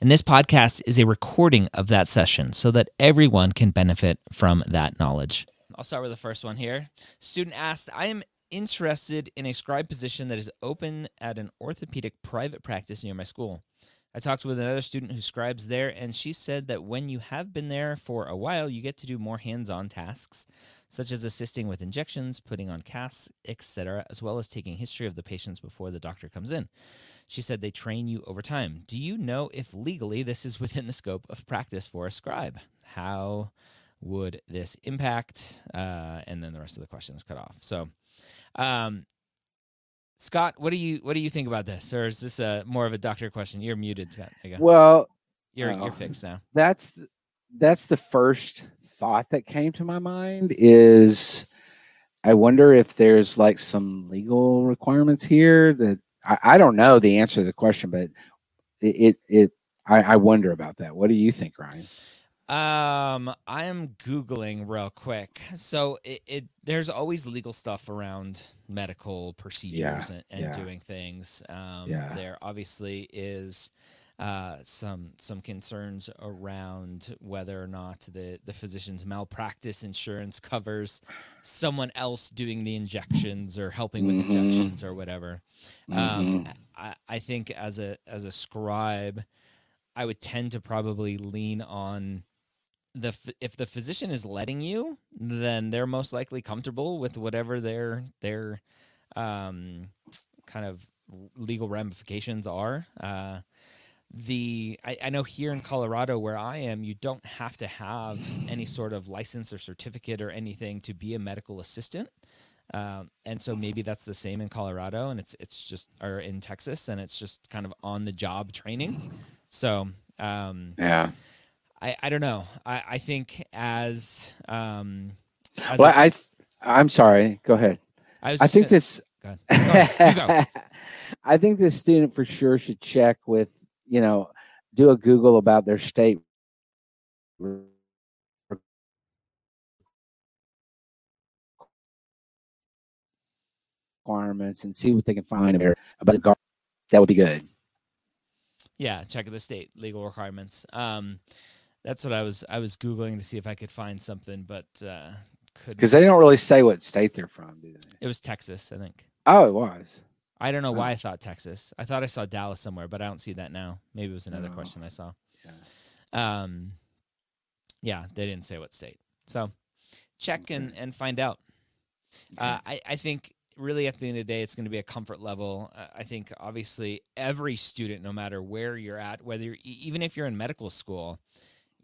and this podcast is a recording of that session so that everyone can benefit from that knowledge. I'll start with the first one here. Student asked, I am interested in a scribe position that is open at an orthopedic private practice near my school. I talked with another student who scribes there, and she said that when you have been there for a while, you get to do more hands on tasks, such as assisting with injections, putting on casts, etc., as well as taking history of the patients before the doctor comes in. She said they train you over time. Do you know if legally this is within the scope of practice for a scribe? How would this impact? Uh, and then the rest of the question is cut off. So, um, Scott, what do you what do you think about this, or is this a more of a doctor question? You're muted, Scott. Well, you're uh, you're fixed now. That's that's the first thought that came to my mind. Is I wonder if there's like some legal requirements here that I, I don't know the answer to the question, but it it, it I, I wonder about that. What do you think, Ryan? Um, I am googling real quick. So it, it there's always legal stuff around medical procedures yeah, and, and yeah. doing things. Um, yeah. there obviously is uh, some some concerns around whether or not the the physician's malpractice insurance covers someone else doing the injections or helping with mm-hmm. injections or whatever. Um, mm-hmm. Um, I, I think as a as a scribe, I would tend to probably lean on the if the physician is letting you, then they're most likely comfortable with whatever their their um, kind of legal ramifications are. Uh, the I, I, know here in colorado where i am you don't have to have any sort of license or certificate or anything to be a medical assistant. Um, and so maybe that's the same in colorado and it's it's just or in texas and it's just kind of on the job training. So um, yeah. I, I don't know. I, I think as um as well a, I i'm sorry. Go ahead. I, I think this go ahead. Go go. I think this student for sure should check with you know, do a Google about their state requirements and see what they can find there about the guard. That would be good. Yeah, check the state legal requirements. Um, that's what I was I was googling to see if I could find something, but uh, could because they don't really say what state they're from, do they? It was Texas, I think. Oh, it was. I don't know why I thought Texas. I thought I saw Dallas somewhere, but I don't see that now. Maybe it was another question I saw. Yeah. Um, yeah, they didn't say what state. So check okay. and, and find out. Okay. Uh, I, I think really at the end of the day, it's going to be a comfort level. Uh, I think obviously every student, no matter where you're at, whether you're, even if you're in medical school,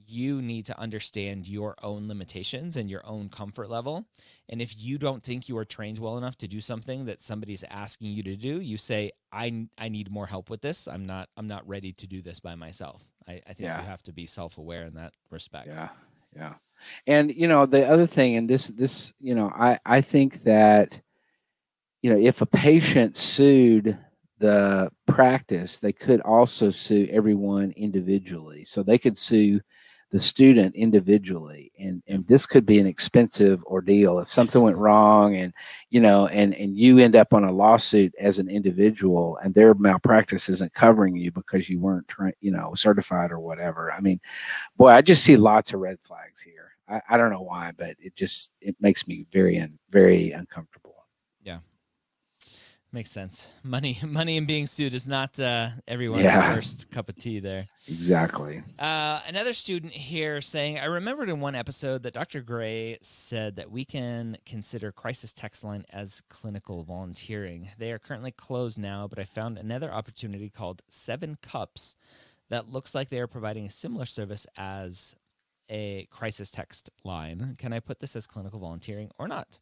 you need to understand your own limitations and your own comfort level. And if you don't think you are trained well enough to do something that somebody's asking you to do, you say, I, I need more help with this. I'm not I'm not ready to do this by myself. I, I think yeah. you have to be self aware in that respect. Yeah. Yeah. And you know, the other thing, and this this, you know, I, I think that, you know, if a patient sued the practice, they could also sue everyone individually. So they could sue the student individually and and this could be an expensive ordeal if something went wrong and you know and and you end up on a lawsuit as an individual and their malpractice isn't covering you because you weren't tra- you know certified or whatever. I mean boy i just see lots of red flags here. I, I don't know why but it just it makes me very un, very uncomfortable Makes sense. Money, money, and being sued is not uh, everyone's yeah. first cup of tea. There, exactly. Uh, another student here saying, "I remembered in one episode that Dr. Gray said that we can consider crisis text line as clinical volunteering. They are currently closed now, but I found another opportunity called Seven Cups that looks like they are providing a similar service as a crisis text line. Can I put this as clinical volunteering or not?"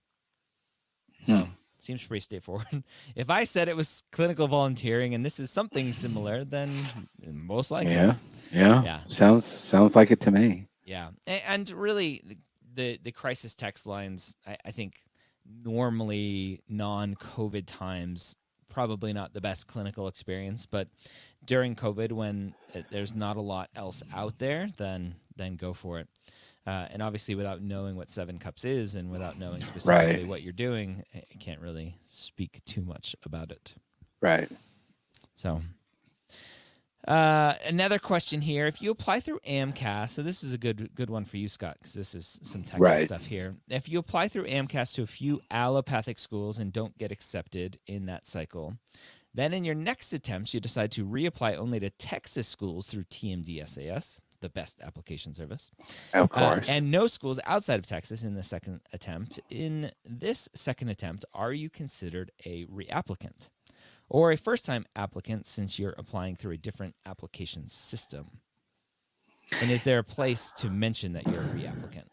So. Hmm Seems pretty straightforward. If I said it was clinical volunteering and this is something similar, then most likely. Yeah. Yeah. Yeah. Sounds sounds like it to me. Yeah, and, and really, the the crisis text lines, I, I think, normally non-COVID times probably not the best clinical experience, but during COVID, when it, there's not a lot else out there, then then go for it. Uh, and obviously, without knowing what Seven Cups is and without knowing specifically right. what you're doing, I can't really speak too much about it. Right. So, uh, another question here: If you apply through AMCAS, so this is a good good one for you, Scott, because this is some Texas right. stuff here. If you apply through AMCAS to a few allopathic schools and don't get accepted in that cycle, then in your next attempts you decide to reapply only to Texas schools through TMDSAS, the best application service. Of uh, course. Uh, and no schools outside of Texas in the second attempt. In this second attempt, are you considered a reapplicant? or a first time applicant since you're applying through a different application system? And is there a place to mention that you're a reapplicant?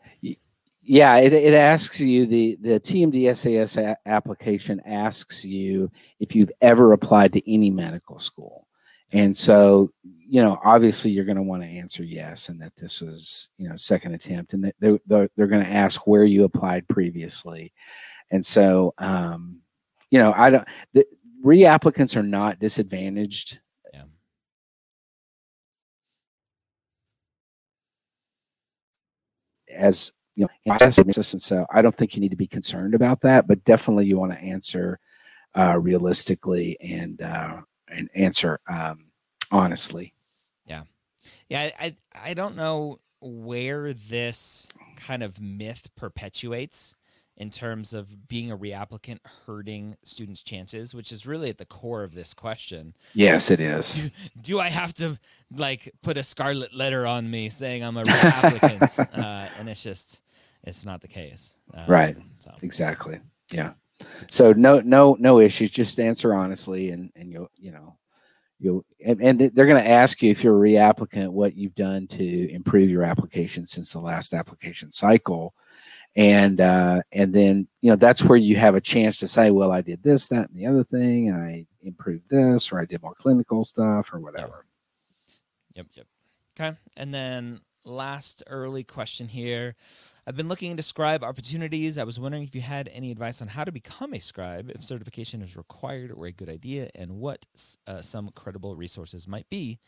Yeah, it, it asks you the the TMDSAS a- application asks you if you've ever applied to any medical school, and so you know obviously you're going to want to answer yes, and that this was you know second attempt, and they're they're, they're going to ask where you applied previously, and so um, you know I don't. The, reapplicants are not disadvantaged. Yeah. As you know, assistant, so I don't think you need to be concerned about that, but definitely you want to answer uh, realistically and uh, and answer um, honestly. Yeah, yeah. I I don't know where this kind of myth perpetuates in terms of being a reapplicant hurting students' chances, which is really at the core of this question. Yes, it is. Do, do I have to like put a scarlet letter on me saying I'm a reapplicant? uh, and it's just, it's not the case. Um, right. So. Exactly. Yeah. So no, no, no issues. Just answer honestly, and and you'll, you know, you'll, and, and they're going to ask you if you're a reapplicant what you've done to improve your application since the last application cycle and uh, and then you know that's where you have a chance to say, well, I did this, that, and the other thing, and I improved this, or I did more clinical stuff, or whatever. Yep, yep. Okay, and then last early question here. I've been looking into scribe opportunities. I was wondering if you had any advice on how to become a scribe, if certification is required or a good idea, and what uh, some credible resources might be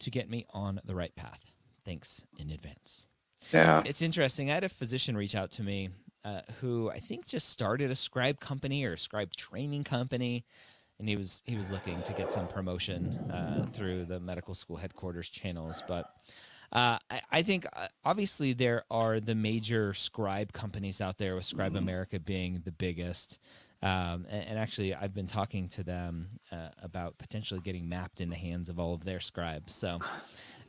to get me on the right path. Thanks in advance. Yeah. It's interesting. I had a physician reach out to me uh, who I think just started a scribe company or a scribe training company. And he was he was looking to get some promotion uh, through the medical school headquarters channels, but uh, I, I, think uh, obviously there are the major scribe companies out there, with Scribe mm-hmm. America being the biggest. Um, and, and, actually, I've been talking to them uh, about potentially getting Mappd in the hands of all of their scribes. So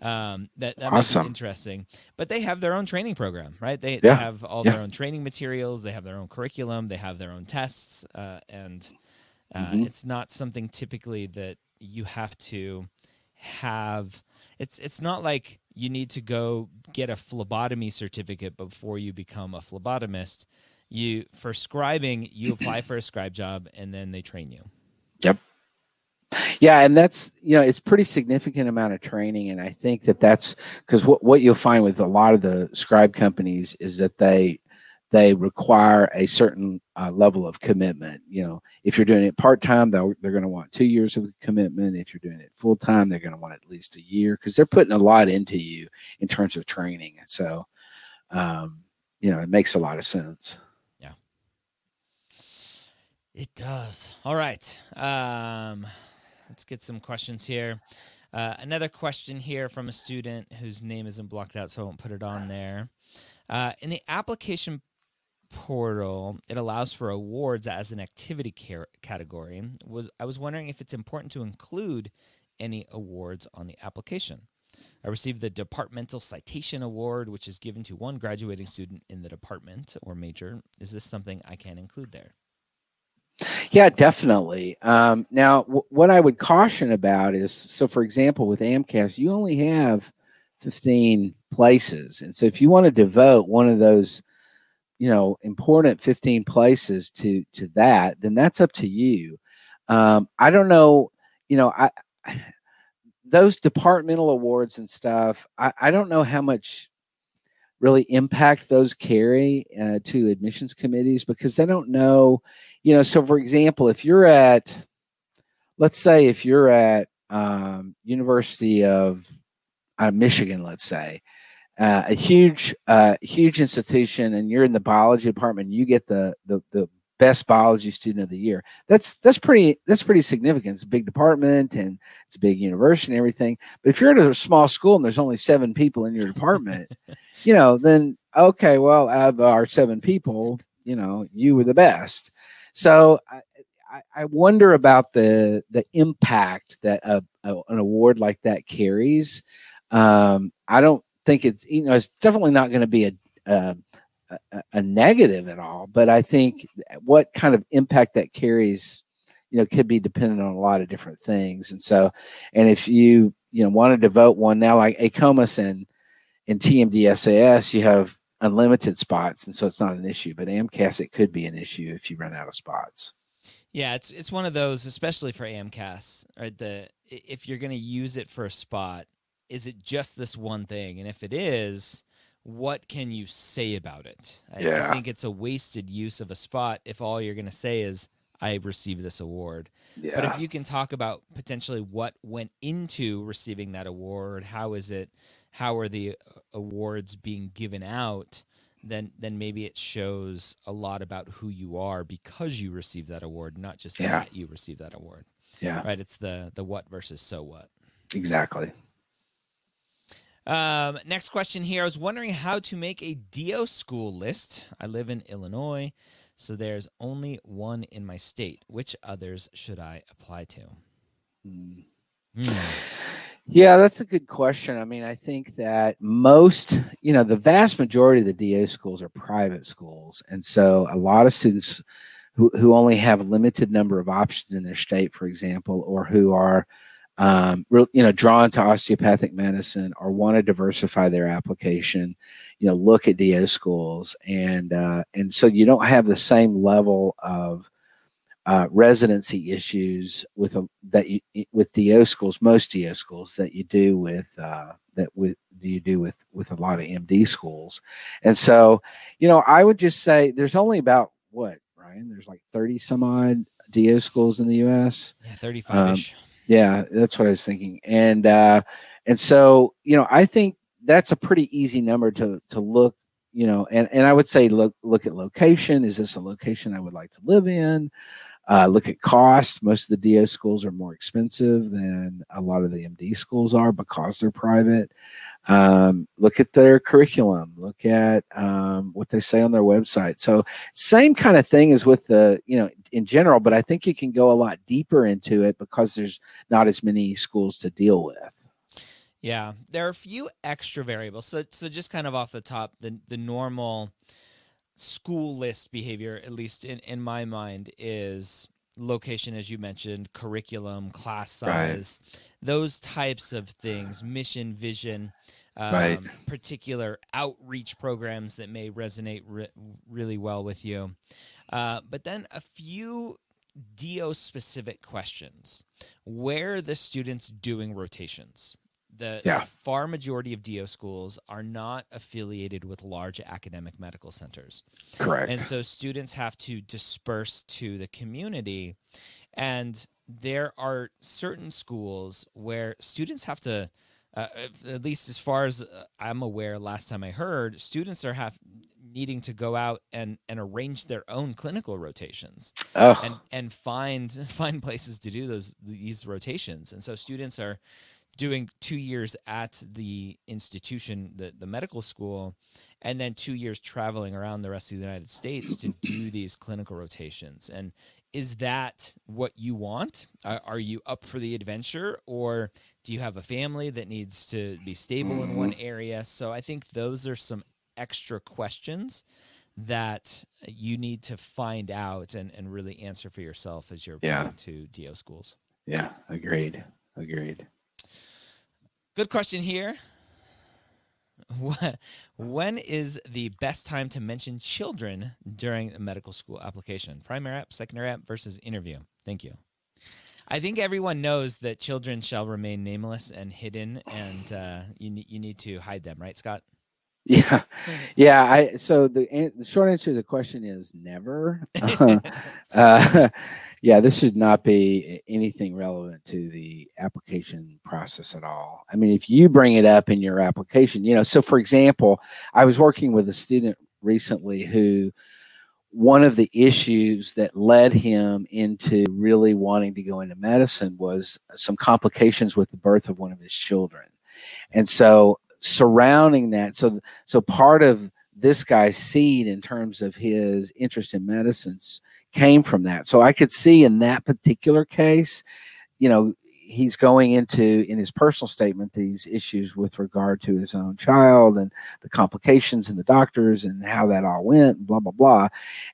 um, that that awesome. makes it interesting. But they have their own training program, right? They, yeah. they have all yeah. their own training materials. They have their own curriculum. They have their own tests, uh, and uh, mm-hmm. it's not something typically that you have to have. It's it's not like you need to go get a phlebotomy certificate before you become a phlebotomist. You for scribing, you apply for a scribe job, and then they train you. Yep. Yeah, and that's you know it's pretty significant amount of training, and I think that that's because what what you'll find with a lot of the scribe companies is that they they require a certain uh, level of commitment. You know, if you're doing it part time, they're going to want two years of commitment. If you're doing it full time, they're going to want at least a year because they're putting a lot into you in terms of training. And so, um, you know, it makes a lot of sense. Yeah, it does. All right. Um, let's get some questions here. Uh, another question here from a student whose name isn't blocked out, so I won't put it on there. Uh, in the application portal, it allows for awards as an activity car- category. Was I was wondering if it's important to include any awards on the application. I received the Departmental Citation Award, which is given to one graduating student in the department or major. Is this something I can include there? Yeah, definitely. Um, now, w- what I would caution about is so, for example, with AMCAS, you only have 15 places. And so, if you want to devote one of those, you know, important 15 places to to that, then that's up to you. Um, I don't know, you know, I those departmental awards and stuff. I, I don't know how much really impact those carry uh, to admissions committees because they don't know, you know. So, for example, if you're at, let's say, if you're at um, University of uh, Michigan, let's say, uh, a huge, uh, huge institution, and you're in the biology department, you get the the the best biology student of the year. That's that's pretty that's pretty significant. It's a big department and it's a big university and everything. But if you're at a small school and there's only seven people in your department, you know, then okay, well, out of our seven people, you know, you were the best. So I, I wonder about the the impact that a, a, an award like that carries. Um, I don't think it's you know it's definitely not going to be a, a a, negative at all. But I think what kind of impact that carries, you know, could be dependent on a lot of different things. And so, and if you, you know, want to devote one now, like AACOMAS and, and TMDSAS, you have unlimited spots. And so it's not an issue. But AMCAS, it could be an issue if you run out of spots. Yeah, it's it's one of those, especially for AMCAS, right? The if you're going to use it for a spot, is it just this one thing? And if it is, what can you say about it? I, yeah. I think it's a wasted use of a spot if all you're going to say is, I received this award. Yeah. But if you can talk about potentially what went into receiving that award, how is it, how are the uh, awards being given out, then then maybe it shows a lot about who you are because you received that award, not just yeah. that you received that award. Yeah. Right. It's the the what versus so what. Exactly. Um, next question here. I was wondering how to make a DO school list. I live in Illinois, so there's only one in my state. Which others should I apply to? Mm. Mm. Yeah, that's a good question. I mean, I think that most, you know, the vast majority of the DO schools are private schools. And so a lot of students who, who only have a limited number of options in their state, for example, or who are um, you know, drawn to osteopathic medicine or want to diversify their application, you know, look at DO schools, and uh, and so you don't have the same level of uh, residency issues with a, that you with DO schools, most DO schools that you do with uh, that with you do with with a lot of MD schools, and so you know, I would just say there's only about what Ryan, there's like thirty some odd DO schools in the U.S. Yeah, thirty five ish. Um, yeah, that's what I was thinking. And uh, and so you know, I think that's a pretty easy number to to look. You know, and and I would say look look at location. Is this a location I would like to live in? Uh, look at cost. Most of the DO schools are more expensive than a lot of the MD schools are because they're private. Um, look at their curriculum. Look at um, what they say on their website. So same kind of thing as with the you know in general, but I think you can go a lot deeper into it because there's not as many schools to deal with. Yeah, there are a few extra variables. So so just kind of off the top, the the normal school list behavior, at least in, in my mind, is location, as you mentioned, curriculum, class size, right. those types of things, mission, vision, um, right. particular outreach programs that may resonate re- really well with you. Uh, but then a few DO specific questions. Where are the students doing rotations? The, yeah. the, far majority of DO schools are not affiliated with large academic medical centers. Correct. And so students have to disperse to the community. And there are certain schools where students have to, uh, at least as far as uh, I'm aware, last time I heard, students are have needing to go out and, and arrange their own clinical rotations and, and find find places to do those these rotations. And so students are doing two years at the institution, the, the medical school, and then two years traveling around the rest of the United States to do these clinical rotations. And is that what you want? Are, are you up for the adventure, or do you have a family that needs to be stable in one mm-hmm. area? So I think those are some extra questions that you need to find out and, and really answer for yourself as you're yeah. to DO schools. Yeah, agreed. Agreed. Good question here. When is the best time to mention children during a medical school application? Primary app, secondary app versus interview. Thank you. I think everyone knows that children shall remain nameless and hidden, and uh, you, you need to hide them, right, Scott? Yeah, yeah. I so the the short answer to the question is never. uh, yeah, this should not be anything relevant to the application process at all. I mean, if you bring it up in your application, you know. So, for example, I was working with a student recently who one of the issues that led him into really wanting to go into medicine was some complications with the birth of one of his children. And so surrounding that, so so part of this guy's seed in terms of his interest in medicines came from that. So I could see in that particular case, you know, he's going into in his personal statement these issues with regard to his own child and the complications and the doctors and how that all went blah blah blah.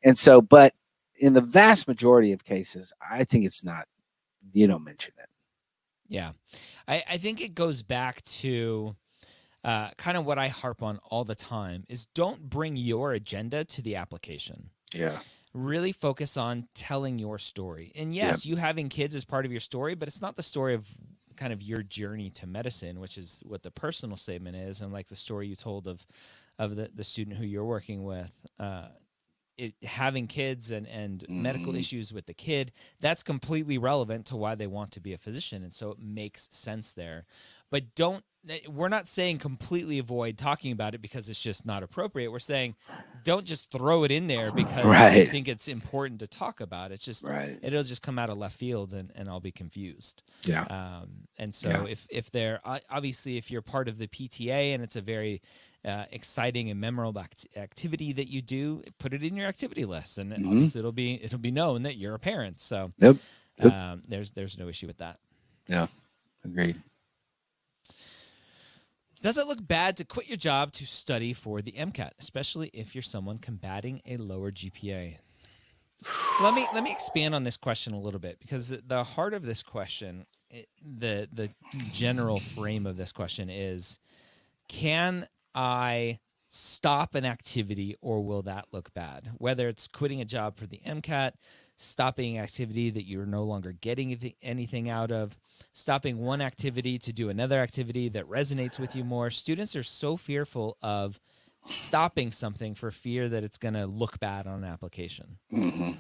And so but in the vast majority of cases i think it's not you don't mention it. Yeah. I, I think it goes back to uh, kind of what i harp on all the time is don't bring your agenda to the application yeah really focus on telling your story. And yes, yep. you having kids is part of your story, but it's not the story of kind of your journey to medicine, which is what the personal statement is, and like the story you told of of the, the student who you're working with. Uh, it, having kids and, and mm. medical mm-hmm. issues with the kid, that's completely relevant to why they want to be a physician. And so it makes sense there. But don't we're not saying completely avoid talking about it because it's just not appropriate. We're saying don't just throw it in there because right. you think it's important to talk about. It's just right. it'll just come out of left field and, and I'll be confused. Yeah. Um, and so yeah. if if they're obviously if you're part of the PTA and it's a very uh, exciting and memorable act- activity that you do, put it in your activity list, and mm-hmm. obviously it'll be it'll be known that you're a parent. So yep. Yep. Um, there's there's no issue with that. Yeah, agreed. Does it look bad to quit your job to study for the MCAT, especially if you're someone combating a lower GPA? So let me let me expand on this question a little bit because the heart of this question, it, the the general frame of this question is, can I stop an activity or will that look bad? Whether it's quitting a job for the MCAT, stopping activity that you're no longer getting anything out of, stopping one activity to do another activity that resonates with you more. Students are so fearful of stopping something for fear that it's going to look bad on an application. Mm-hmm.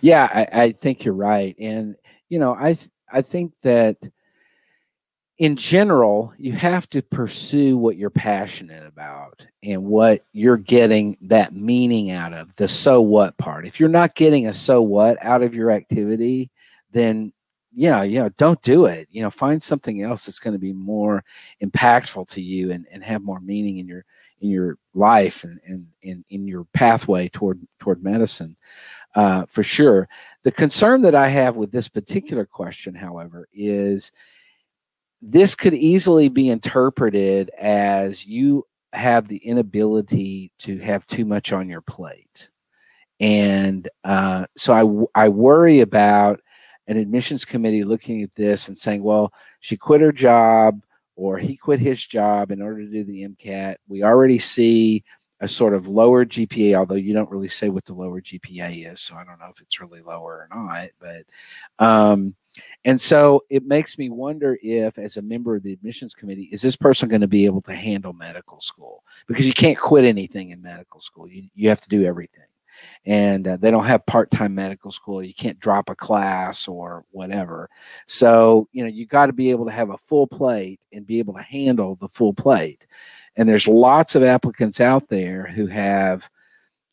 Yeah, I, I, think you're right, and you know, I I think that in general, you have to pursue what you're passionate about and what you're getting that meaning out of the so what part. If you're not getting a so what out of your activity, then yeah, you know, don't do it. You know, find something else that's going to be more impactful to you and, and have more meaning in your in your life and, and, in in your pathway toward toward medicine. Uh, for sure. The concern that I have with this particular question, however, is this could easily be interpreted as you have the inability to have too much on your plate. And uh, so I, I worry about an admissions committee looking at this and saying, well, she quit her job or he quit his job in order to do the MCAT. We already see a sort of lower GPA, although you don't really say what the lower GPA is. So I don't know if it's really lower or not. But, um, and so it makes me wonder if, as a member of the admissions committee, is this person going to be able to handle medical school? Because you can't quit anything in medical school, you, you have to do everything. And uh, they don't have part-time medical school. You can't drop a class or whatever. So you know you got to be able to have a full plate and be able to handle the full plate. And there's lots of applicants out there who have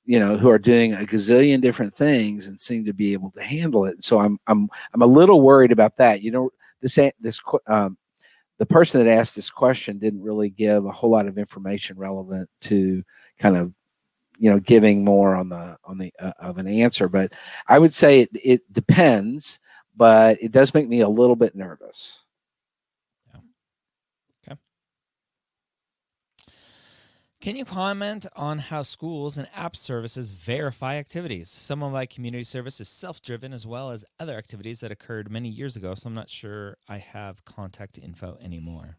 you know who are doing a gazillion different things and seem to be able to handle it. So i'm i'm i'm a little worried about that. You know this this um, the person that asked this question didn't really give a whole lot of information relevant to kind of you know giving more on the on the uh, of an answer. But i would say it, it depends but it does make me a little bit nervous yeah. okay can you comment on how schools and app services verify activities some of my community service is self-driven as well as other activities that occurred many years ago so i'm not sure i have contact info anymore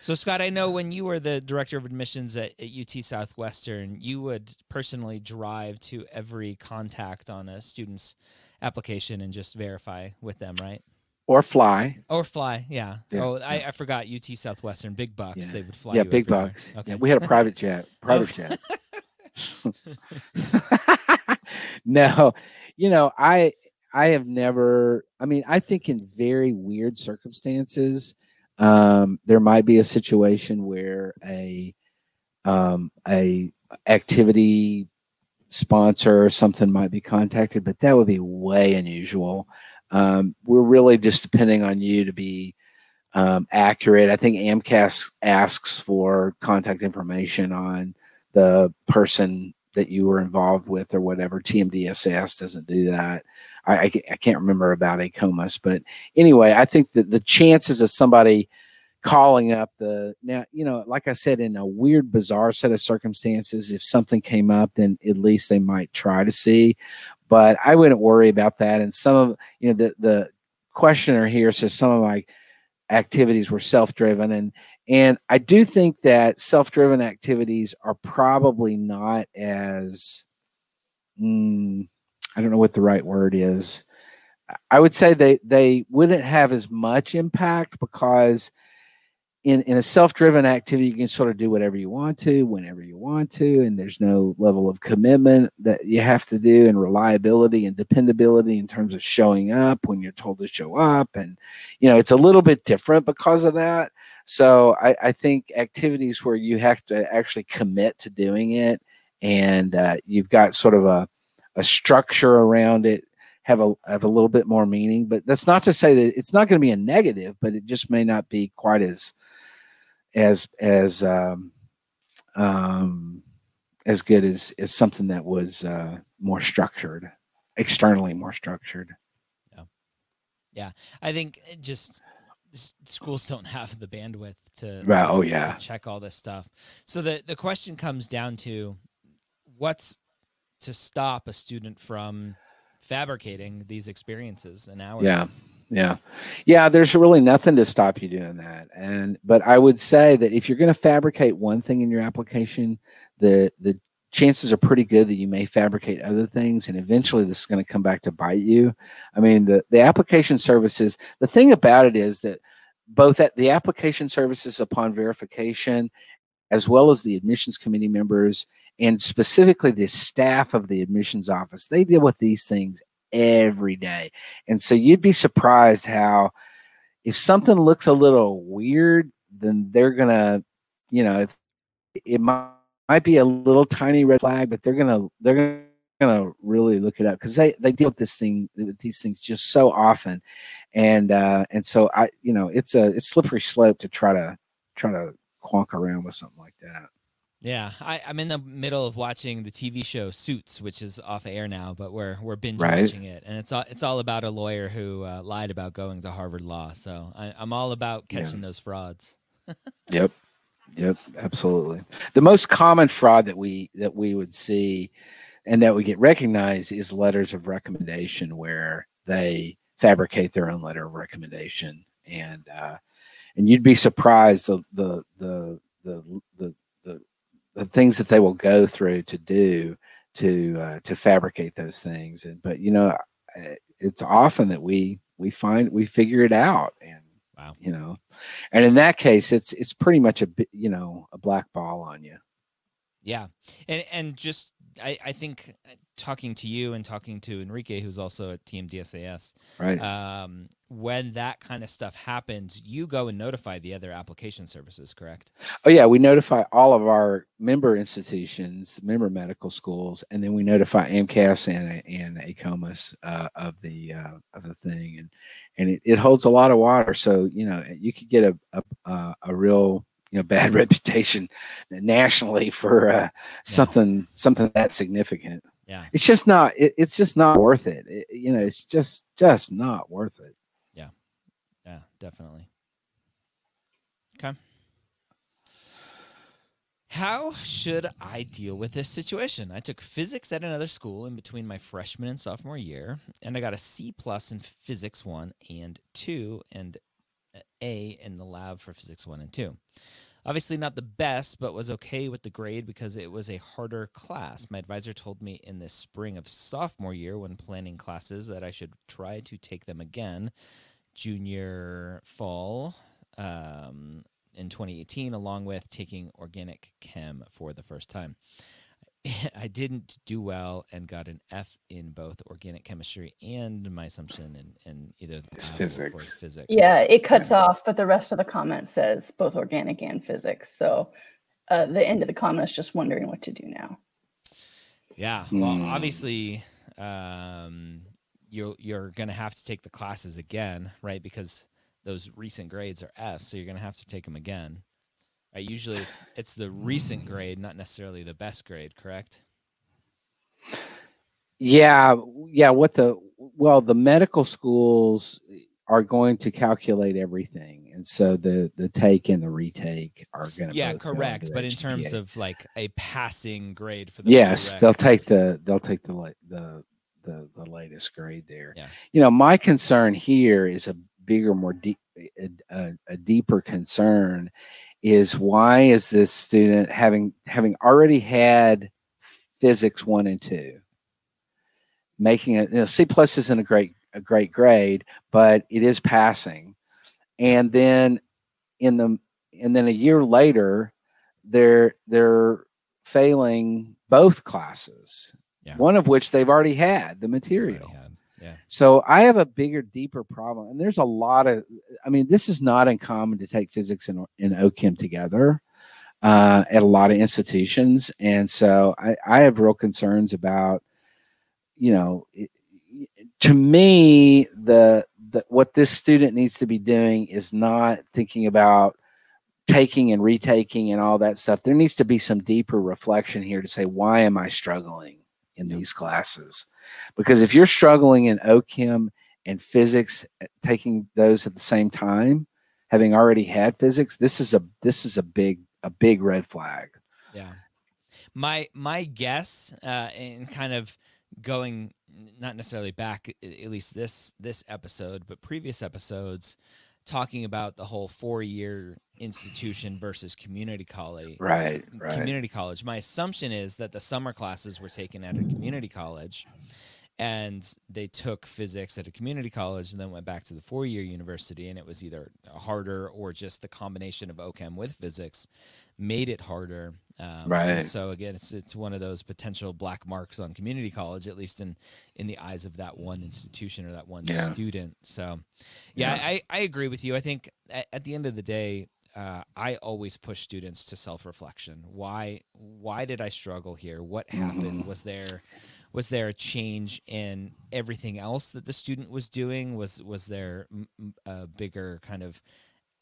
so, Scott, I know when you were the director of admissions at, at, UT Southwestern, you would personally drive to every contact on a student's application and just verify with them, right? Or fly. Or fly, yeah. Yeah, oh, I. I forgot UT Southwestern, big bucks. Yeah. They would fly. yeah, big bucks. Okay. Yeah, we had a private jet. Private jet. no, you know, I I have never. I mean, I think in very weird circumstances, um, there might be a situation where a um, a activity sponsor or something might be contacted, but that would be way unusual. Um, we're really just depending on you to be um, accurate. I think AMCAS asks for contact information on the person that you were involved with or whatever. TMDSAS doesn't do that. I, I, I can't remember about AACOMAS, but anyway, I think that the chances of somebody calling up the now, you know, like I said, in a weird, bizarre set of circumstances, if something came up, then at least they might try to see. But I wouldn't worry about that. And some of you know the the questioner here says some of my activities were self-driven and and I do think that self-driven activities are probably not as mm, I don't know what the right word is. I would say they they wouldn't have as much impact because in in a self-driven activity you can sort of do whatever you want to whenever you want to and there's no level of commitment that you have to do and reliability and dependability in terms of showing up when you're told to show up. And you know it's a little bit different because of that. So i, I think activities where you have to actually commit to doing it and uh, you've got sort of a, a structure around it have a have a little bit more meaning. But that's not to say that it's not going to be a negative but it just may not be quite as as as um, um, as good as as something that was uh, more structured externally more structured Yeah, yeah. I think it just schools don't have the bandwidth to, Right, to- oh, to yeah. check all this stuff. So the the question comes down to what's to stop a student from fabricating these experiences and hours. Yeah. Yeah. Yeah, there's really nothing to stop you doing that. And but I would say that if you're going to fabricate one thing in your application, the the chances are pretty good that you may fabricate other things and eventually this is going to come back to bite you. I mean, the the application services, the thing about it is that both at the application services upon verification as well as the admissions committee members and specifically the staff of the admissions office, they deal with these things every day. And so you'd be surprised how if something looks a little weird, then they're gonna, you know, it might, might be a little tiny red flag, but they're gonna they're gonna really look it up because they they deal with this thing with these things just so often, and uh, and so I you know it's a it's slippery slope to try to try to quonk around with something like that. Yeah, I, I'm in the middle of watching the TV show Suits, which is off air now, but we're we're binge Right. watching it, and it's all it's all about a lawyer who uh, lied about going to Harvard Law. So I, I'm all about Yeah. catching those frauds. Yep. Yep, absolutely. The most common fraud that we that we would see and that we get recognized is letters of recommendation where they fabricate their own letter of recommendation and uh and you'd be surprised the the the the the the, things that they will go through to do to uh, to fabricate those things and but you know uh, it's often that we we find we figure it out and Wow. you know and in that case it's it's pretty much a you know a black ball on you Yeah, and and just I I think talking to you and talking to Enrique, who's also at TMDSAS, right. um, when that kind of stuff happens, you go and notify the other application services, correct? oh yeah we notify all of our member institutions member medical schools and then we notify amcas and and AACOMAS uh, of the uh, of the thing. And and it, it holds a lot of water. So you know you could get a a, a, real you know bad reputation nationally for uh, something something that significant Yeah. it's just not it, it's just not worth it. It- you know it's just just not worth it Yeah, Yeah, definitely. Okay. How should I deal with this situation? I took physics at another school in between my freshman and sophomore year, and I got a C plus in physics one and two, and a A in the lab for physics one and two. Obviously, not the best, but was okay with the grade because it was a harder class. My advisor told me in the spring of sophomore year when planning classes that I should try to take them again junior fall um, in 2018, along with taking organic chem for the first time. I didn't do well and got an F in both organic chemistry and my assumption in, in either physics. physics. Yeah, it cuts yeah. off, but the rest of the comment says both organic and physics. So uh, the end of the comment is just wondering what to do now. Yeah, well, hmm. obviously, um, you're you're gonna have to take the classes again, right? Because those recent grades are F, so you're gonna have to take them again. Right? Usually it's it's the recent grade, not necessarily the best grade, correct? Yeah, yeah. What the well, the medical schools are going to calculate everything, and so the the take and the retake are going to yeah, correct. But in terms of like a passing grade for the yes, they'll take the they'll take the the the the latest grade there. Yeah. You know, my concern here is a bigger, more deep, a, a, a deeper concern is why is this student having having already had physics one and two making it you know, c plus isn't a great a great grade but it is passing and then in the and then a year later they're they're failing both classes yeah. one of which they've already had the material. Yeah. So I have a bigger, deeper problem, and there's a lot of. I mean, this is not uncommon to take physics and, and OChem together uh, at a lot of institutions, and so I, I have real concerns about, you know, it, to me the, the what this student needs to be doing is not thinking about taking and retaking and all that stuff. There needs to be some deeper reflection here to say, why am I struggling in these classes? Because if you're struggling in OChem and physics, eh, taking those at the same time, having already had physics, this is a this is a big a big red flag. Yeah. My my guess, uh, and kind of going not necessarily back at least this this episode, but previous episodes, talking about the whole four year institution versus community college. Right, right. Community college. My assumption is that the summer classes were taken at a community college and they took physics at a community college and then went back to the four year university and it was either harder or just the combination of OChem with physics made it harder. Um, right. So again, it's it's one of those potential black marks on community college, at least in in the eyes of that one institution or that one yeah. student. So, yeah, yeah, I I agree with you. I think at, at the end of the day, uh, I always push students to self reflection. Why why did I struggle here? What happened? Mm-hmm. Was there was there a change in everything else that the student was doing? Was was there a bigger kind of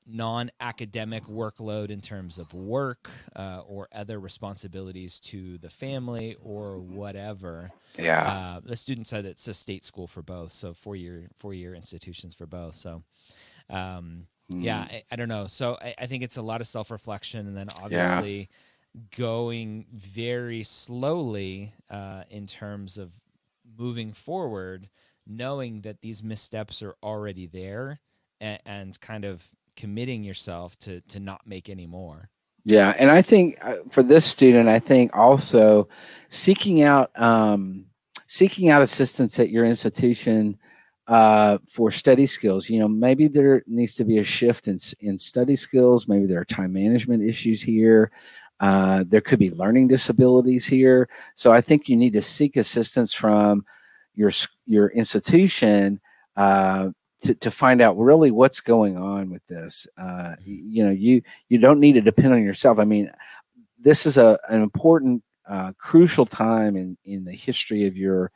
non-academic workload in terms of work uh, or other responsibilities to the family or whatever. Yeah. Uh, the student said it's a state school for both, so four-year four-year institutions for both. So, um, mm. yeah, I, I, don't know. So I, I, think it's a lot of self-reflection, and then obviously. Yeah going very slowly uh, in terms of moving forward, knowing that these missteps are already there and, and kind of committing yourself to to not make any more. Yeah, and I think uh, for this student, I think also seeking out um, seeking out assistance at your institution uh, for study skills. You know, maybe there needs to be a shift in in study skills. Maybe there are time management issues here. Uh, there could be learning disabilities here. So I think you need to seek assistance from your your institution uh, to, to find out really what's going on with this. Uh, you know, you you don't need to depend on yourself. I mean, this is a an important, uh, crucial time in in the history of your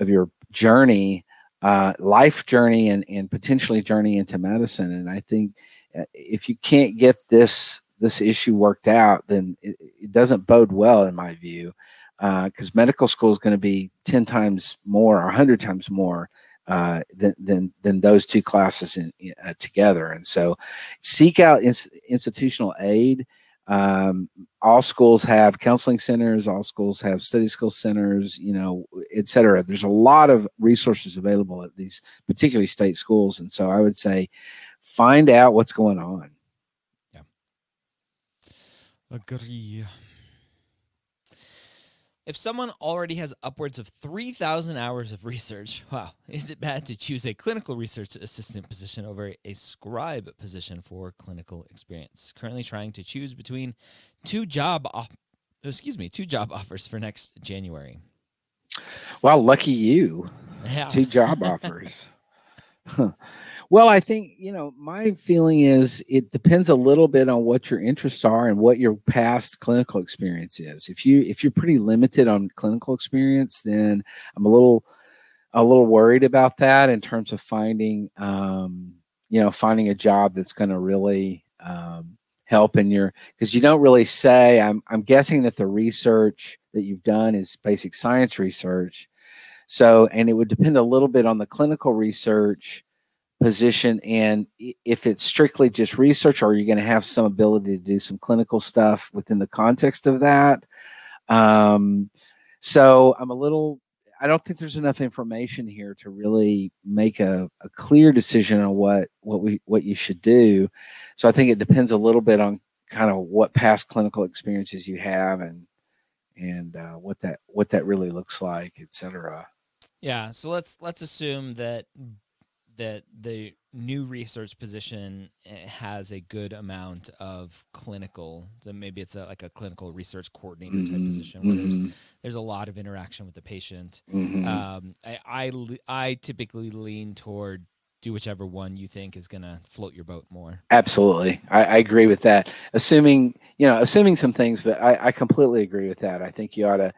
of your journey, uh, life journey, and and potentially journey into medicine. And I think uh, if you can't get this this issue worked out, then it, it doesn't bode well in my view, because uh, medical school is going to be ten times more or hundred times more uh, than, than than those two classes in, uh, together. And so, seek out ins- institutional aid. Um, all schools have counseling centers. All schools have study skill centers. You know, et cetera. There's a lot of resources available at these, particularly state schools. And so, I would say, find out what's going on. Agree. If someone already has upwards of 3,000 hours of research, wow, is it bad to choose a clinical research assistant position over a scribe position for clinical experience? Currently trying to choose between two job off- excuse me, two job offers for next January. Well, lucky you. Yeah. Two job offers. Well, I think, you know, my feeling is it depends a little bit on what your interests are and what your past clinical experience is. If you if you're pretty limited on clinical experience, then I'm a little a little worried about that in terms of finding um, you know, finding a job that's going to really um, help in your because you don't really say I'm I'm guessing that the research that you've done is basic science research. So, and it would depend a little bit on the clinical research position and if it's strictly just research are you going to have some ability to do some clinical stuff within the context of that? Um, so i'm a little i don't think there's enough information here to really make a, a clear decision on what what we what you should do. So i think it depends a little bit on kind of what past clinical experiences you have and and uh, what that what that really looks like et cetera. Yeah, so let's let's assume that that the new research position eh, has a good amount of clinical. So maybe it's a, like a clinical research coordinator type Mhm, position where there's mhm, there's a lot of interaction with the patient. mhm. Um, I, I I typically lean toward do whichever one you think is gonna float your boat more. Absolutely, I, I agree with that. Assuming you know, assuming some things, but I, I completely agree with that. I think you ought to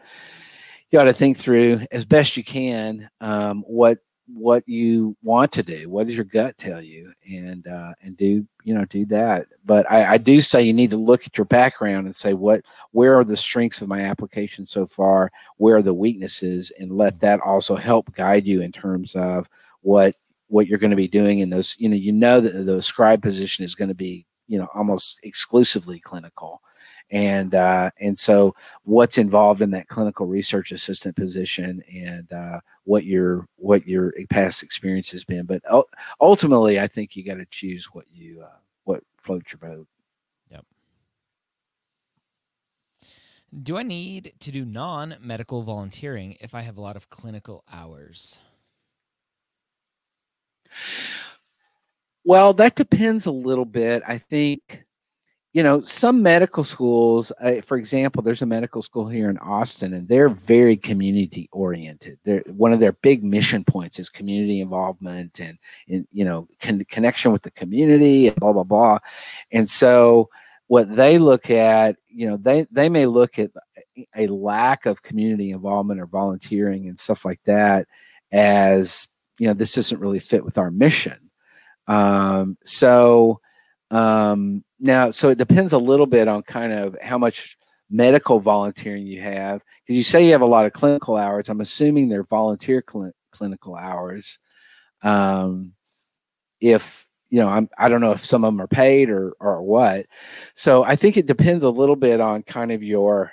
you ought to think through as best you can um, what what you want to do. What does your gut tell you, and uh, and do you know do that. But I, I do say you need to look at your background and say what where are the strengths of my application so far, where are the weaknesses, and let that also help guide you in terms of what what you're going to be doing in those. You know, you know that the scribe position is going to be you know almost exclusively clinical and uh, and so what's involved in that clinical research assistant position and uh, what your what your past experience has been but ultimately i think you got to choose what you uh, what floats your boat Yep. Do I need to do non medical volunteering if I have a lot of clinical hours? well that depends a little bit i think you know some medical schools uh, for example there's a medical school here in austin and they're very community oriented. They're one of their big mission points is community involvement and, and you know con- connection with the community and blah blah blah. And so what they look at you know they they may look at a lack of community involvement or volunteering and stuff like that as you know this doesn't really fit with our mission. Um, so um, now, so it depends a little bit on kind of how much medical volunteering you have. Because you say you have a lot of clinical hours. I'm assuming they're volunteer cl- clinical hours. Um, if you know, I'm I don't know if some of them are paid or or what. So I think it depends a little bit on kind of your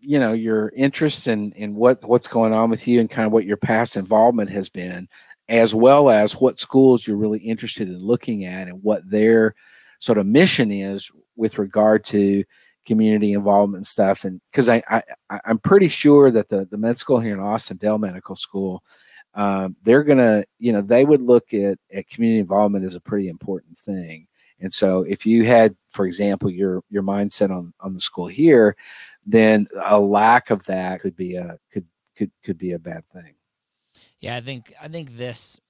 you know your interest in in what what's going on with you and kind of what your past involvement has been as well as what schools you're really interested in looking at and what their sort of mission is with regard to community involvement and stuff. And because I, I I'm pretty sure that the the med school here in Austin, Dell Medical School, um, they're gonna you know they would look at at community involvement as a pretty important thing. And so if you had, for example, your your mindset on on the school here, then a lack of that could be a could could could be a bad thing. Yeah, I think I think this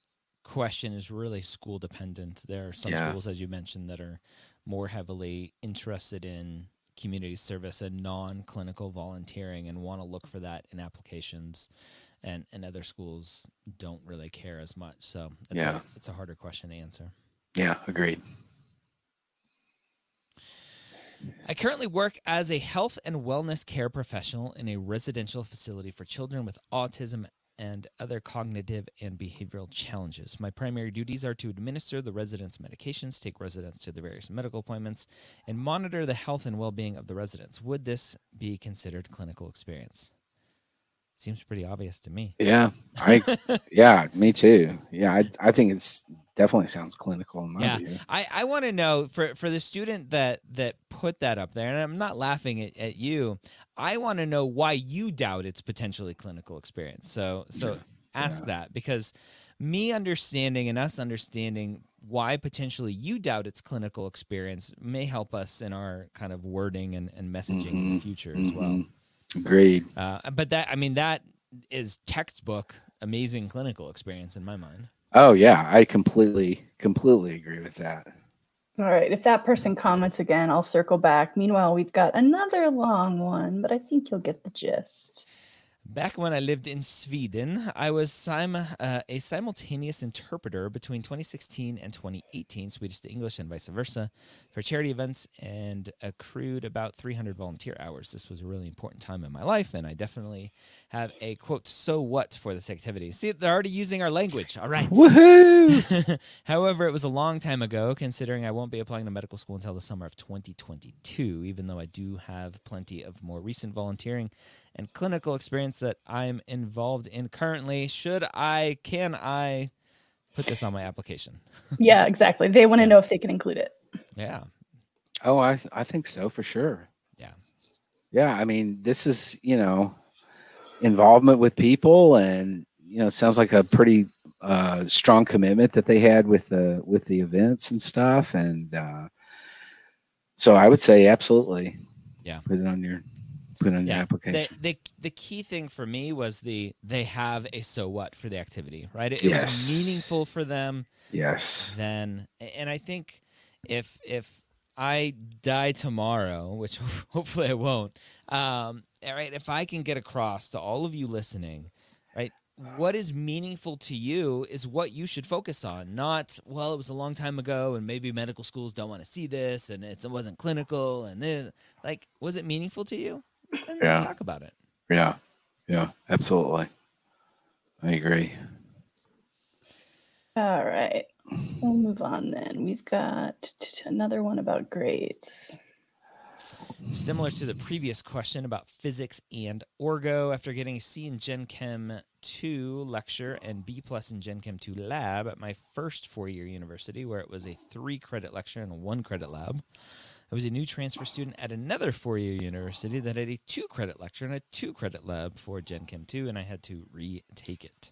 question is really school dependent. There are some Yeah. schools, as you mentioned, that are more heavily interested in community service and non-clinical volunteering and want to look for that in applications and and other schools don't really care as much so it's Yeah. a, it's a harder question to answer Yeah, agreed. I currently work as a health and wellness care professional in a residential facility for children with autism and other cognitive and behavioral challenges. My primary duties are to administer the residents' medications, take residents to the various medical appointments, and monitor the health and well being of the residents. Would this be considered clinical experience? Seems pretty obvious to me. Yeah, I yeah, me too. Yeah, I I think it's definitely sounds clinical in my Yeah. view. I, I want to know for, for the student that that put that up there, and I'm not laughing at, at you. I want to know why you doubt its potentially clinical experience. So, so ask Yeah. that because me understanding and us understanding why potentially you doubt its clinical experience may help us in our kind of wording and, and messaging in the Mhm, future as well. Agreed. Uh, but that, I mean, that is textbook amazing clinical experience in my mind. Oh yeah, I completely completely agree with that. All right. If that person comments again, I'll circle back. Meanwhile, we've got another long one, but I think you'll get the gist. Back when I lived in Sweden, I was sim- uh, a simultaneous interpreter between 2016 and 2018, Swedish to English and vice versa, for charity events and accrued about 300 volunteer hours. This was a really important time in my life, and I definitely have a quote, so what for this activity. See, they're already using our language. All right. Woohoo! However, it was a long time ago, considering I won't be applying to medical school until the summer of 2022, even though I do have plenty of more recent volunteering and clinical experience that I'm involved in currently. Should I, can I put this on my application? Yeah, exactly. They want to Yeah. know if they can include it. Yeah. Oh, I th- I think so for sure. Yeah. Yeah, I mean, this is you know involvement with people, and you know, sounds like a pretty uh, strong commitment that they had with the with the events and stuff, and uh, so I would say absolutely. Yeah. Put it on your put it your Yeah. application. The, the the key thing for me was the they have a so what for the activity, right? It, Yes. was meaningful for them. yes. then and i think if if i die tomorrow which hopefully i won't um all right if i can get across to all of you listening right what is meaningful to you is what you should focus on not well it was a long time ago and maybe medical schools don't want to see this and it's, it wasn't clinical and this like was it meaningful to you and Yeah. let's talk about it Yeah. Yeah. Absolutely. I agree. All right. We'll move on then. We've got t- t- another one about grades. Similar to the previous question about physics and orgo, after getting a C in Gen Chem 2 lecture and B plus in Gen Chem 2 lab at my first four year university, where it was a three credit lecture and a one credit lab, I was a new transfer student at another four year university that had a two credit lecture and a two credit lab for Gen Chem 2, and I had to retake it.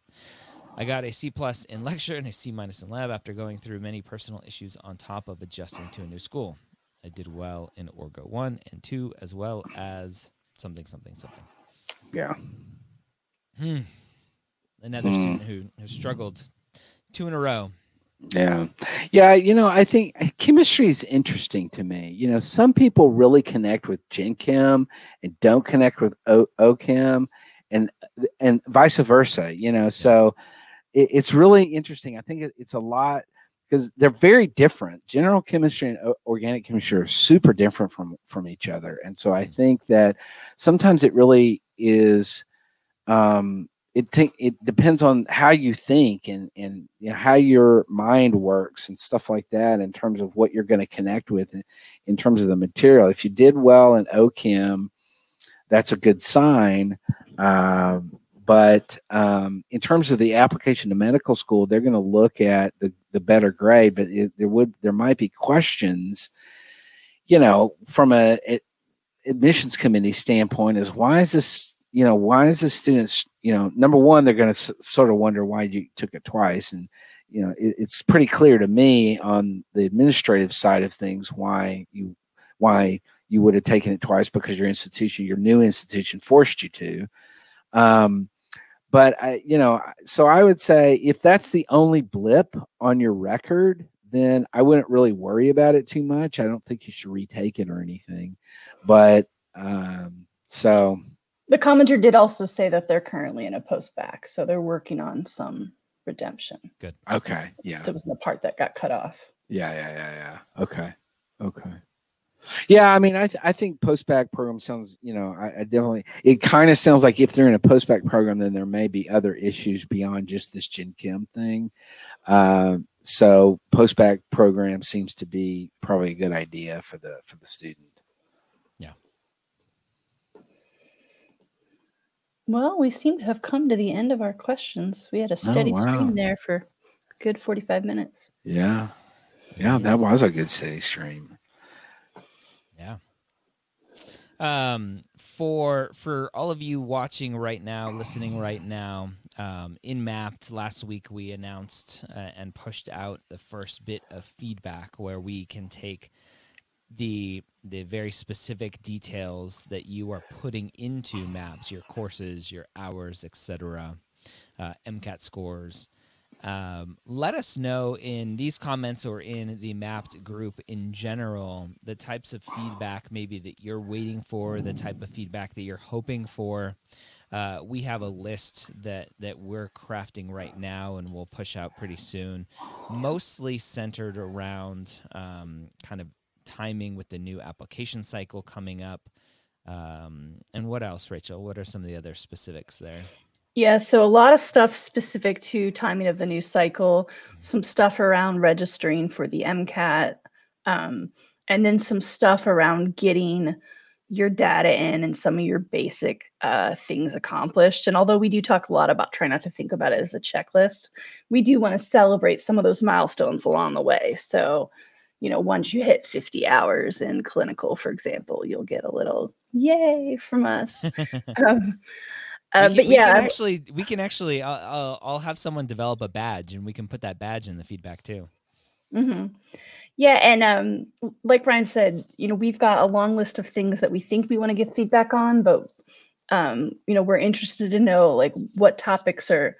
I got a C plus in lecture and a C minus in lab after going through many personal issues on top of adjusting to a new school. I did well in Orgo 1 and 2 as well as something, something, something. Yeah. Hmm. Another Hmm. student who, who struggled two in a row. Yeah. Yeah. You know, I think eh, chemistry is interesting to me. You know, some people really connect with Gen Chem and don't connect with o- OChem and, and vice versa, you know, so it, it's really interesting. I think it, it's a lot because they're very different. General chemistry and o- organic chemistry are super different from, from each other. And so I mm-hmm. think that sometimes it really is, um, it think it depends on how you think and and you know, how your mind works and stuff like that in terms of what you're going to connect with in, terms of the material. If you did well in OChem, that's a good sign. Um, but um, in terms of the application to medical school, they're going to look at the, the better grade, but it, there would there might be questions, you know, from a, a admissions committee standpoint is why is this you know why is the students you know number one they're going to s- sort of wonder why you took it twice and you know it, it's pretty clear to me on the administrative side of things why you why you would have taken it twice because your institution your new institution forced you to. Um but i you know so i would say if that's the only blip on your record then i wouldn't really worry about it too much. I don't think you should retake it or anything. But um so The commenter did also say that they're currently in a post back, so they're working on some redemption. Good. Okay yeah It was the part that got cut off. Yeah, yeah, yeah, yeah. Okay, okay. Yeah, I mean, I th- I think post back program sounds, you know, I, I definitely. It kind of sounds like if they're in a post back program, then there may be other issues beyond just this Gen Chem thing. Um, so post back program seems to be probably a good idea for the for the student. Well, we seem to have come to the end of our questions. We had a steady wow. stream there for a good 45 minutes. Yeah, yeah, that was a good city stream. Yeah. Um, for for all of you watching right now, listening right now, um, in Mappd last week we announced uh, and pushed out the first bit of feedback where we can take the the very specific details that you are putting into maps, your courses, your hours, etc., uh, MCAT scores. Um, let us know in these comments or in the Mappd group in general the types of feedback maybe that you're waiting for, the type of feedback that you're hoping for. Uh, we have a list that that we're crafting right now and we'll push out pretty soon, mostly centered around um, kind of timing with the new application cycle coming up. Um, and what else, Rachel? What are some of the other specifics there? Yeah, so a lot of stuff specific to timing of the new cycle, some stuff around registering for the MCAT, um, and then some stuff around getting your data in and some of your basic uh, things accomplished. And although we do talk a lot about try not to think about it as a checklist, we do want to celebrate some of those milestones along the way. So, you know, once you hit 50 hours in clinical, for example, you'll get a little yay from us. um, uh, can, but yeah, can actually, we can actually, I'll, I'll, I'll, have someone develop a badge, and we can put that badge in the feedback too. Mm-hmm. Yeah, and um, like Brian said, you know, we've got a long list of things that we think we want to get feedback on, but um, you know, we're interested to know like what topics are,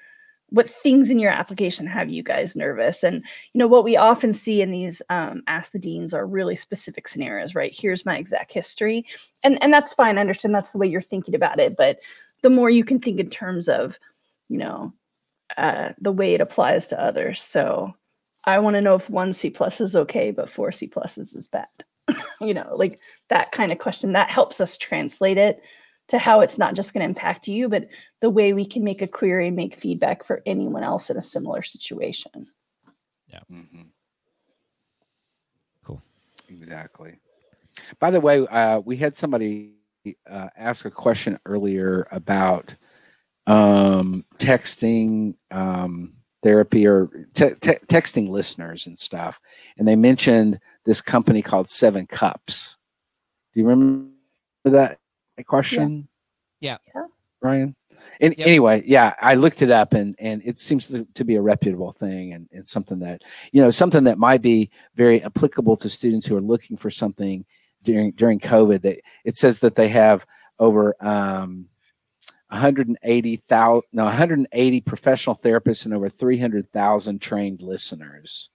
what things in your application have you guys nervous, and you know, what we often see in these um, ask the deans are really specific scenarios, right? Here's my exact history, and and that's fine. I understand that's the way you're thinking about it, but the more you can think in terms of, you know, uh, the way it applies to others. So I want to know if one C plus is okay, but four C pluses is bad. you know, like that kind of question that helps us translate it to how it's not just going to impact you, but the way we can make a query and make feedback for anyone else in a similar situation. Yeah. Mm-hmm. Cool. Exactly. By the way, uh, we had somebody uh, ask a question earlier about um, texting um, therapy or te- te- texting listeners and stuff, and they mentioned this company called Seven Cups. Do you remember that question? Yeah. yeah. Ryan. And yep. anyway, yeah, I looked it up and and it seems to, to be a reputable thing and, and something that you know something that might be very applicable to students who are looking for something during during COVID. That it says that they have over um, 180,000 no 180 professional therapists and over 300,000 trained listeners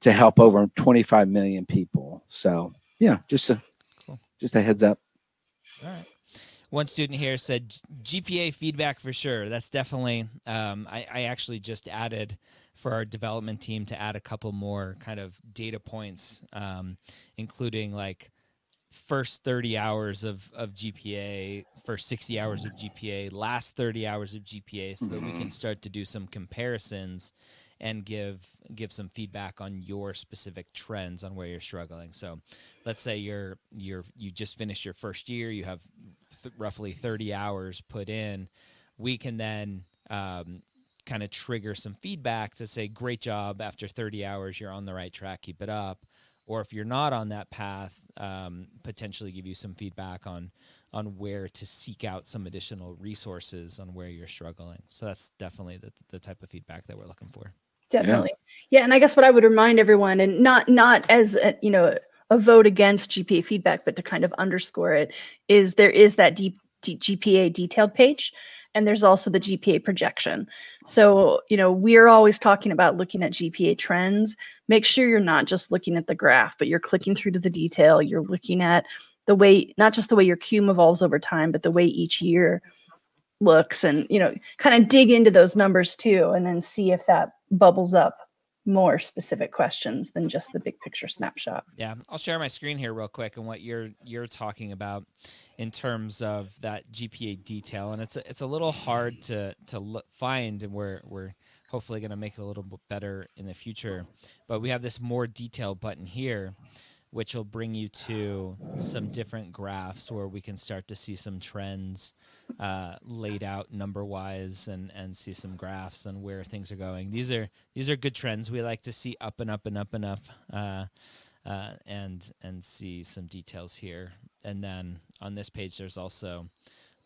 to help over 25 million people. So yeah, just a cool. just a heads up. All right. One student here said GPA feedback for sure. That's definitely. Um, I, I actually just added for our development team to add a couple more kind of data points, um, including like first 30 hours of, of GPA, first 60 hours of GPA, last 30 hours of GPA, so that we can mm-hmm. start to do some comparisons and give give some feedback on your specific trends on where you're struggling. So, let's say you're you're you just finished your first year, you have th- roughly 30 hours put in. We can then um, kind of trigger some feedback to say, "Great job! After 30 hours, you're on the right track. Keep it up." or if you're not on that path, um, potentially give you some feedback on on where to seek out some additional resources on where you're struggling. So that's definitely the, the type of feedback that we're looking for. Definitely, yeah. yeah and I guess what I would remind everyone, and not not as a, you know a vote against GPA feedback, but to kind of underscore it, is there is that deep, deep GPA detailed page and there's also the GPA projection. So, you know, we're always talking about looking at GPA trends. Make sure you're not just looking at the graph, but you're clicking through to the detail. You're looking at the way, not just the way your QM evolves over time, but the way each year looks and, you know, kind of dig into those numbers too, and then see if that bubbles up more specific questions than just the big picture snapshot. Yeah, I'll share my screen here real quick and what you're you're talking about in terms of that GPA detail, and it's a, it's a little hard to to look, find, and we're we're hopefully going to make it a little bit better in the future. But we have this more detail button here, which will bring you to some different graphs where we can start to see some trends uh, laid out number wise and and see some graphs on where things are going. These are these are good trends. We like to see up and up and up and up. Uh, uh, and and see some details here. And then on this page, there's also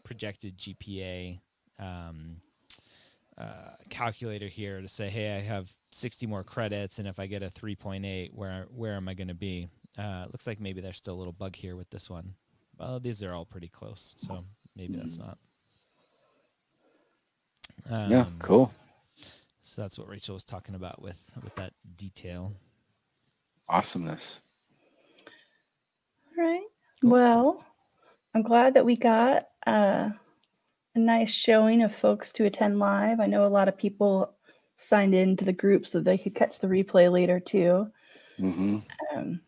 projected GPA um, uh, calculator here to say, hey, I have 60 more credits, and if I get a 3.8, where where am I going to be? Uh, looks like maybe there's still a little bug here with this one. Well, these are all pretty close, so maybe that's not. Um, yeah, cool. So that's what Rachel was talking about with with that detail. Awesomeness. All right. Well, I'm glad that we got uh, a nice showing of folks to attend live. I know a lot of people signed in to the group so they could catch the replay later too. hmm Um,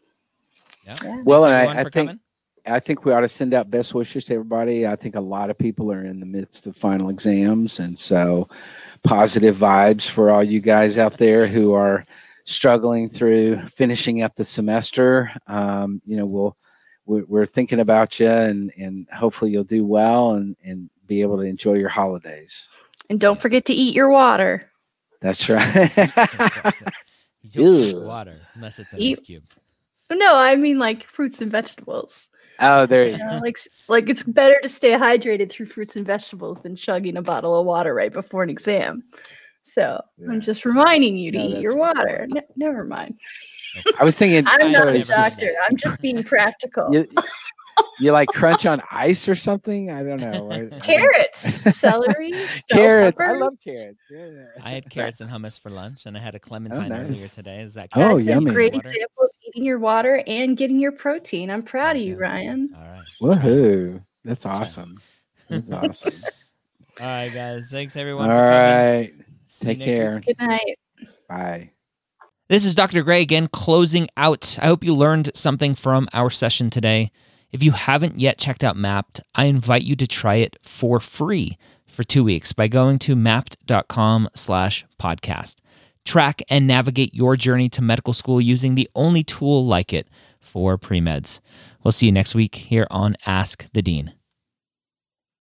Yeah. Yeah. Well, and I- I think- coming. I think we ought to send out best wishes to everybody. I think a lot of people are in the midst of final exams, and so positive vibes for all you guys out there who are struggling through finishing up the semester. Um, you know, we'll we're, we're thinking about you, and and hopefully you'll do well and and be able to enjoy your holidays. and don't forget to eat your water. That's right. you don't drink Ew. water unless it's an Eat- ice cube. No, I mean like fruits and vegetables. oh, there You you know, like like it's better to stay hydrated through fruits and vegetables than chugging a bottle of water right before an exam. So Yeah. I'm just reminding you to No, eat your water. point. Never mind. I was thinking. I'm so not a it's just- doctor. I'm just being practical. you, you like crunch on ice or something? I don't know. Carrots, celery, bell carrots. I love carrots. Yeah, yeah. I had carrots and hummus for lunch, and I had a oh, clementine earlier nice. today. Is that Oh, That's yummy. a great Water? example of eating your water and getting your protein. I'm proud of you, Ryan. All right. Woohoo! That's That's awesome. That's awesome. All right, guys. Thanks everyone. for coming. right. See you Take next week. care. Good night. Bye. This is Dr. Gray again, closing out. I hope you learned something from our session today. If you haven't yet checked out Mappd, I invite you to try it for free for two weeks by going to mappd.com slash podcast. Track and navigate your journey to medical school using the only tool like it for pre-meds. We'll see you next week here on Ask the Dean.